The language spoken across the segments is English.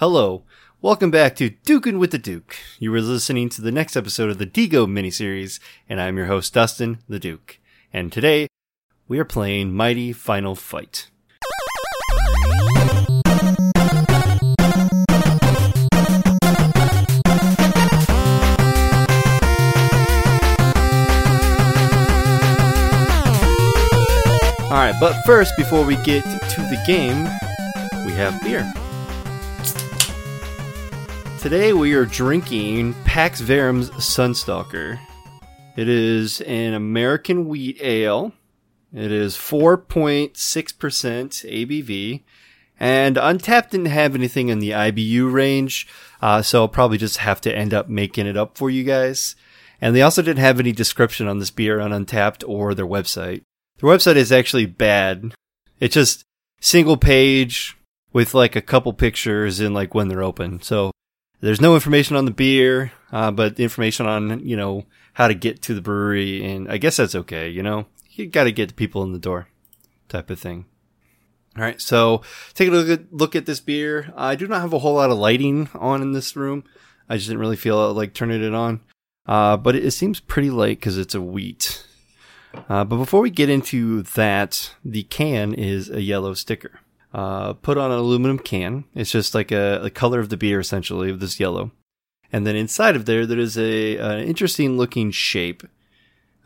Hello, welcome back to Dukin' with the Duke. You were listening to the next episode of the Digo miniseries, and I'm your host, Dustin, the Duke. And today, we are playing Mighty Final Fight. Alright, but first, before we get to the game, we have beer. Today we are drinking Pax Verum's Sunstalker. It is an American wheat ale. It is 4.6% ABV. And Untappd didn't have anything in the IBU range, uh, so I'll probably just have to end up making it up for you guys. And they also didn't have any description on this beer on Untappd or their website. Their website is actually bad. It's just single page with like a couple pictures and like when they're open. So there's no information on the beer, uh, but information on, you know, how to get to the brewery. And I guess that's okay. You know, you got to get the people in the door type of thing. All right. So take a look at, look at this beer. I do not have a whole lot of lighting on in this room. I just didn't really feel like turning it on. Uh, but it, it seems pretty light because it's a wheat. Uh, but before we get into that, the can is a yellow sticker. Uh, put on an aluminum can. It's just like a, a color of the beer, essentially, of this yellow. And then inside of there, there is a an interesting looking shape.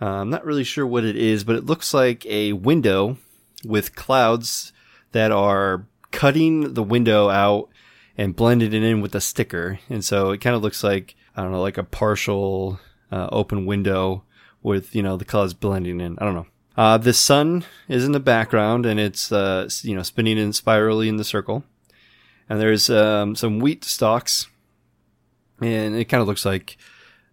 Uh, I'm not really sure what it is, but it looks like a window with clouds that are cutting the window out and blended it in with a sticker. And so it kind of looks like, I don't know, like a partial uh, open window with, you know, the colors blending in. I don't know. Uh, the sun is in the background and it's, uh, you know, spinning in spirally in the circle. And there's, um, some wheat stalks and it kind of looks like,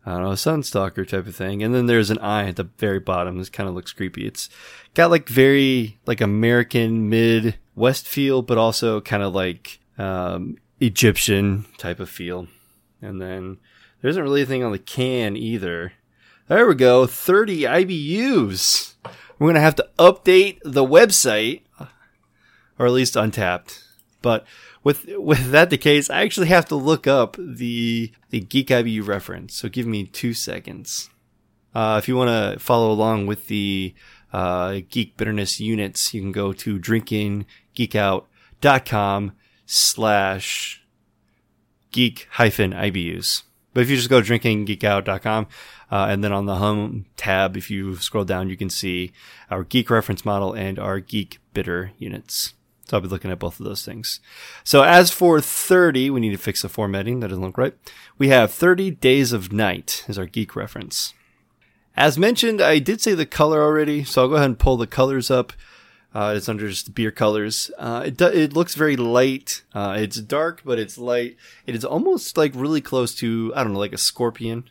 I don't know, a sunstalker type of thing. And then there's an eye at the very bottom. This kind of looks creepy. It's got like very, like American mid West feel, but also kind of like, um, Egyptian type of feel. And then there isn't really anything on the can either. There we go. 30 IBUs. We're going to have to update the website, or at least Untappd. But with with that the case, I actually have to look up the the Geek IBU reference. So give me two seconds. Uh, if you want to follow along with the uh, Geek Bitterness units, you can go to drinkinggeekout.com slash geek hyphen IBUs. But if you just go to drinkinggeekout.com, uh, and then on the home tab, if you scroll down, you can see our geek reference model and our geek bitter units. So I'll be looking at both of those things. So as for 30, we need to fix the formatting. That doesn't look right. We have 30 Days of Night is our geek reference. As mentioned, I did say the color already, so I'll go ahead and pull the colors up. Uh, it's under just beer colors. Uh, it do, it looks very light. Uh, it's dark, but it's light. It is almost like really close to I don't know, like a scorpion,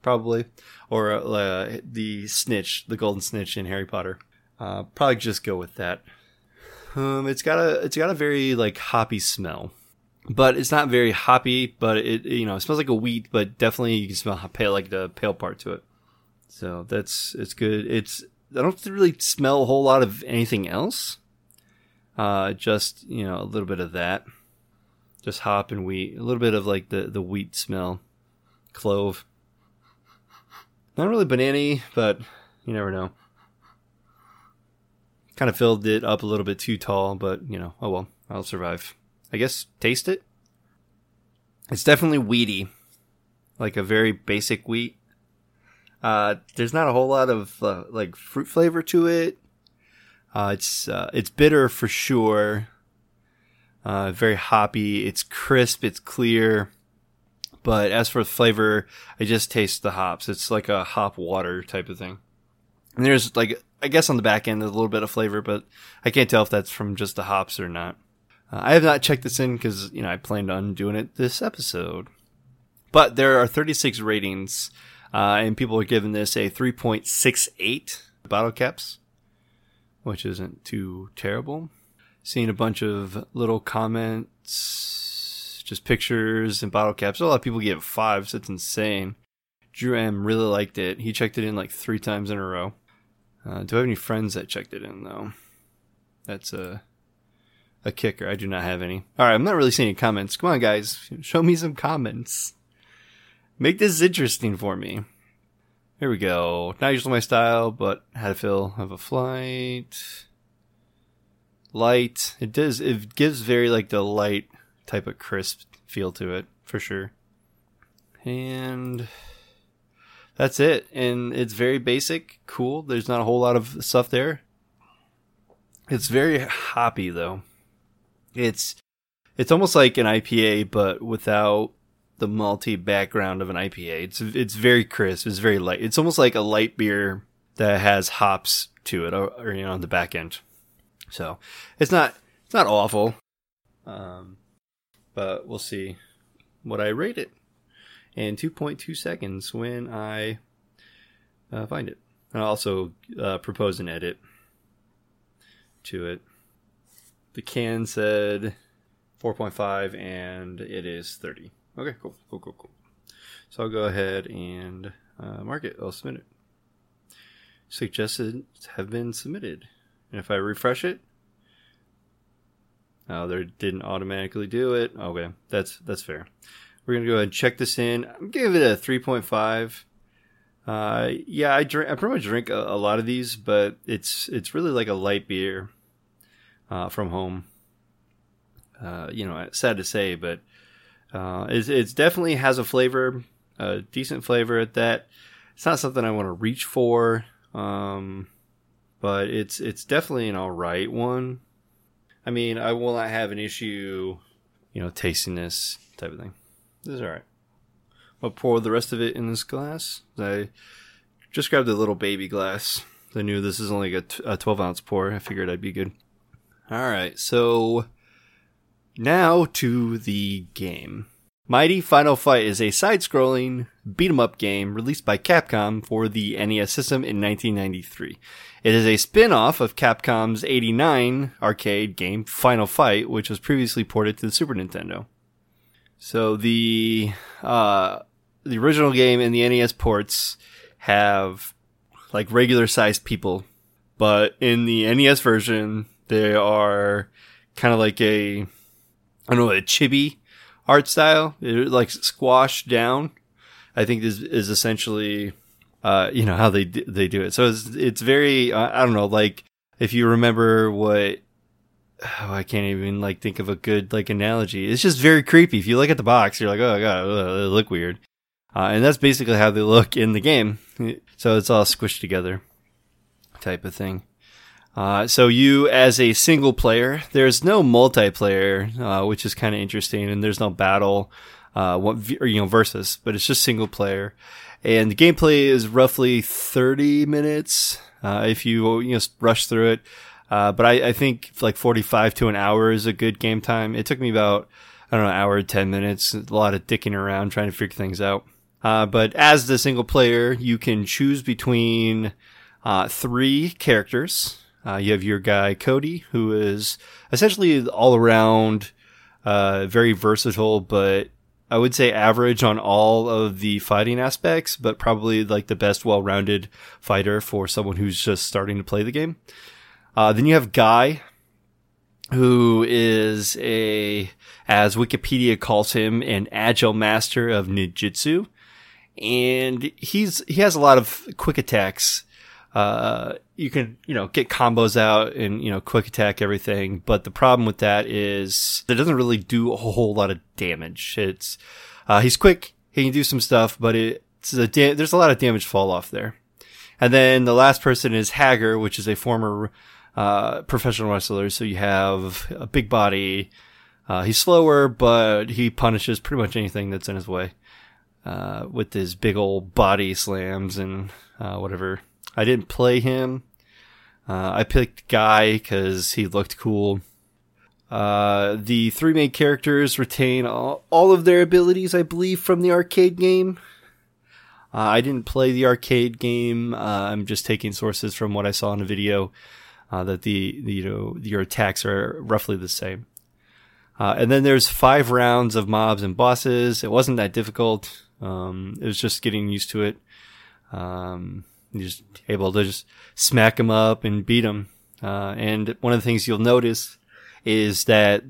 probably, or uh, the snitch, the golden snitch in Harry Potter. Uh, probably just go with that. Um, it's got a it's got a very like hoppy smell, but it's not very hoppy. But it you know it smells like a wheat, but definitely you can smell pale like the pale part to it. So that's it's good. It's I don't really smell a whole lot of anything else. Uh, just you know a little bit of that, just hop and wheat, a little bit of like the the wheat smell, clove. Not really banana but you never know. Kind of filled it up a little bit too tall, but you know, oh well, I'll survive. I guess taste it. It's definitely wheaty, like a very basic wheat. Uh, there's not a whole lot of uh, like fruit flavor to it. Uh, it's uh, it's bitter for sure. Uh, very hoppy. It's crisp. It's clear. But as for flavor, I just taste the hops. It's like a hop water type of thing. And there's like I guess on the back end there's a little bit of flavor, but I can't tell if that's from just the hops or not. Uh, I have not checked this in because you know I planned on doing it this episode. But there are 36 ratings, uh, and people are giving this a 3.68 bottle caps, which isn't too terrible. Seeing a bunch of little comments, just pictures and bottle caps. A lot of people give fives. That's insane. Drew M really liked it. He checked it in like three times in a row. Uh, do I have any friends that checked it in though? That's a a kicker. I do not have any. All right, I'm not really seeing any comments. Come on, guys, show me some comments. Make this interesting for me. Here we go. Not usually my style, but had to feel of a flight. Light. It does. It gives very like the light type of crisp feel to it for sure. And that's it. And it's very basic, cool. There's not a whole lot of stuff there. It's very hoppy though. It's it's almost like an IPA, but without the malty background of an IPA. It's it's very crisp. It's very light. It's almost like a light beer that has hops to it, or, or you know, on the back end. So it's not it's not awful, um, but we'll see what I rate it in 2.2 seconds when I uh, find it. I'll also uh, propose an edit to it. The can said 4.5 and it is 30. Okay, cool, cool, cool, cool. So I'll go ahead and uh, mark it. I'll submit it. Suggested have been submitted. And if I refresh it, oh, they didn't automatically do it. Okay, that's that's fair. We're gonna go ahead and check this in. I'm give it a 3.5. Uh, yeah, I drink. I pretty much drink a, a, lot of these, but it's it's really like a light beer uh, from home. Uh, you know, sad to say, but uh, it's, it's definitely has a flavor, a decent flavor at that. It's not something I want to reach for, um, but it's it's definitely an all right one. I mean, I will not have an issue, you know, tasting this type of thing. This is all right. I'll pour the rest of it in this glass. I just grabbed a little baby glass. I knew this is only a, t- a 12 ounce pour. I figured I'd be good. All right, so now to the game. Mighty Final Fight is a side-scrolling beat 'em up game released by Capcom for the NES system in 1993. It is a spin-off of Capcom's 89 arcade game Final Fight, which was previously ported to the Super Nintendo. So the uh, the original game and the NES ports have like regular sized people, but in the NES version, they are kind of like a, I don't know, a chibi art style, it, like squashed down. I think this is essentially, uh, you know, how they they do it. So it's it's very, I don't know, like if you remember what. Oh, I can't even like think of a good like analogy. It's just very creepy. If you look at the box, you're like, oh god, they look weird. Uh, and that's basically how they look in the game. So it's all squished together type of thing. Uh, so you, as a single player, there's no multiplayer, uh, which is kind of interesting, and there's no battle, uh, what, or, you know, versus, but it's just single player. And the gameplay is roughly 30 minutes, uh, if you, you know, rush through it. Uh, but I, I, think like 45 to an hour is a good game time. It took me about, I don't know, an hour, 10 minutes, a lot of dicking around trying to figure things out. Uh, but as the single player, you can choose between, three characters. Uh, you have your guy Cody, who is essentially all around, uh, very versatile, but I would say average on all of the fighting aspects, but probably like the best well-rounded fighter for someone who's just starting to play the game. Uh, then you have Guy, who is a, as Wikipedia calls him, an agile master of ninjutsu. And he's, he has a lot of quick attacks uh, you can, you know, get combos out and, you know, quick attack everything. But the problem with that is it doesn't really do a whole lot of damage. It's, uh, he's quick. He can do some stuff, but it's a da- there's a lot of damage fall off there. And then the last person is Haggar, which is a former, uh, professional wrestler. So you have a big body. Uh, he's slower, but he punishes pretty much anything that's in his way. Uh, with his big old body slams and, uh, whatever I didn't play him. Uh, I picked Guy because he looked cool. Uh, the three main characters retain all, all, of their abilities, I believe, from the arcade game. Uh, I didn't play the arcade game. Uh, I'm just taking sources from what I saw in a video uh, that the, the, you know your attacks are roughly the same. Uh, and then there's five rounds of mobs and bosses. It wasn't that difficult. Um, it was just getting used to it. Um, just able to just smack them up and beat them. Uh, and one of the things you'll notice is that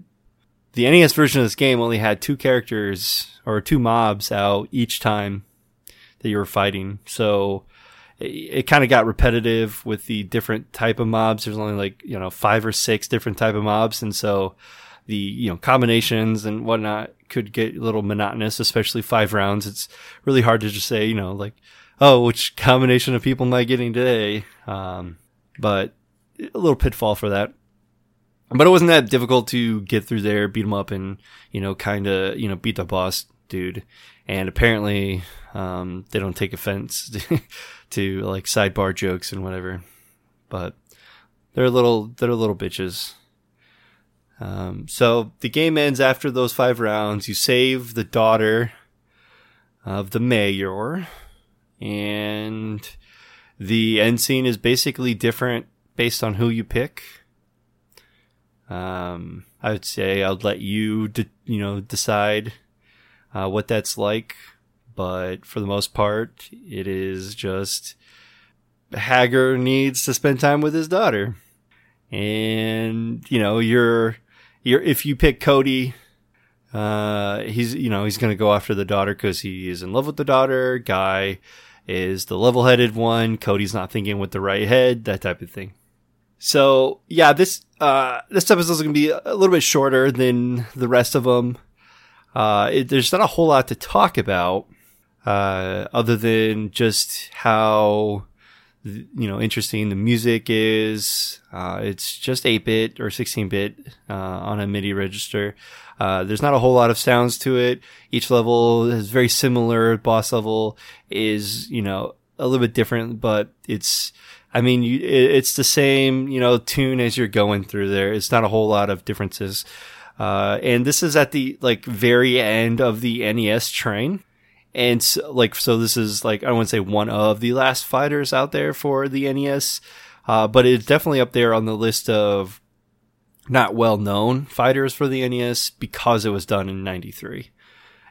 the NES version of this game only had two characters or two mobs out each time that you were fighting. So it, it kind of got repetitive with the different type of mobs. There's only like, you know, five or six different type of mobs. And so the, you know, combinations and whatnot could get a little monotonous, especially five rounds. It's really hard to just say, you know, like, oh, which combination of people am I getting today? Um, but a little pitfall for that. But it wasn't that difficult to get through there, beat them up, and you know, kind of you know, beat the boss dude. And apparently, um, they don't take offense to, to like sidebar jokes and whatever. But they're little they're little bitches. Um, so the game ends after those five rounds. You save the daughter of the mayor, and the end scene is basically different based on who you pick. Um, I would say I'd let you, de- you know, decide uh, what that's like, but for the most part, it is just Haggar needs to spend time with his daughter, and you know, you're you're if you pick Cody. Uh, he's, you know, he's going to go after the daughter because he is in love with the daughter. Guy is the level headed one. Cody's not thinking with the right head, that type of thing. So yeah, this uh, this episode is going to be a little bit shorter than the rest of them. Uh, it, there's not a whole lot to talk about, uh, other than just how you know interesting the music is. Uh, it's just 8 bit or 16 bit uh, on a MIDI register. Uh, there's not a whole lot of sounds to it. Each level is very similar. Boss level is you know a little bit different, but it's I mean, you, it's the same, you know, tune as you're going through there. It's not a whole lot of differences. Uh, and this is at the like very end of the NES train. And so, like, so this is like, I wouldn't say one of the last fighters out there for the NES. Uh, but it's definitely up there on the list of not well known fighters for the NES because it was done in 93.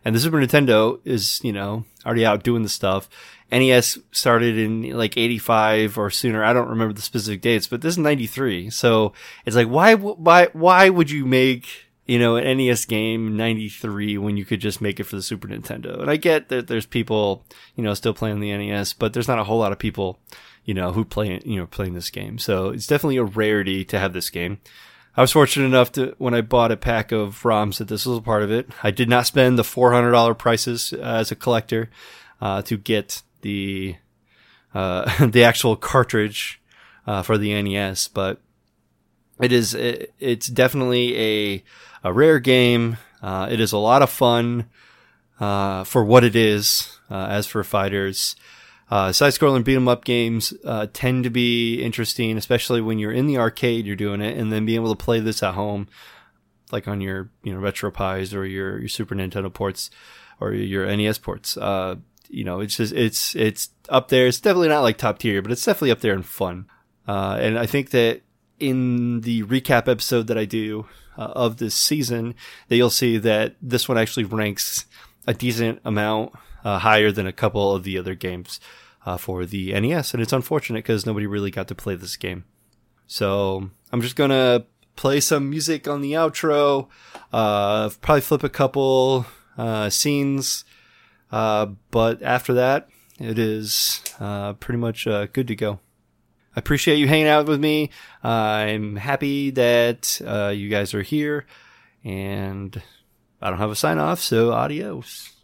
And the Super Nintendo is, you know, already out doing the stuff. NES started in like 85 or sooner. I don't remember the specific dates, but this is 93. So it's like, why, why, why would you make, you know, an NES game 93 when you could just make it for the Super Nintendo? And I get that there's people, you know, still playing the NES, but there's not a whole lot of people, you know, who play, you know, playing this game. So it's definitely a rarity to have this game. I was fortunate enough to when I bought a pack of ROMs that this was a part of it. I did not spend the $400 prices uh, as a collector uh, to get the uh, the actual cartridge uh, for the NES, but it is it, it's definitely a a rare game. Uh, it is a lot of fun uh, for what it is. Uh, as for fighters, uh, side-scrolling beat 'em up games tend to be interesting, especially when you're in the arcade, you're doing it, and then being able to play this at home, like on your you know RetroPies or your your Super Nintendo ports or your NES ports. Uh, you know, it's just it's it's up there. It's definitely not like top tier, but it's definitely up there in fun. Uh, and I think that in the recap episode that I do uh, of this season, that you'll see that this one actually ranks a decent amount uh, higher than a couple of the other games uh, for the NES, and it's unfortunate because nobody really got to play this game. So I'm just gonna play some music on the outro. Uh, probably flip a couple uh, scenes uh, but after that, it is uh, pretty much good to go. I appreciate you hanging out with me. I'm happy that you guys are here, and I don't have a sign off, so adios.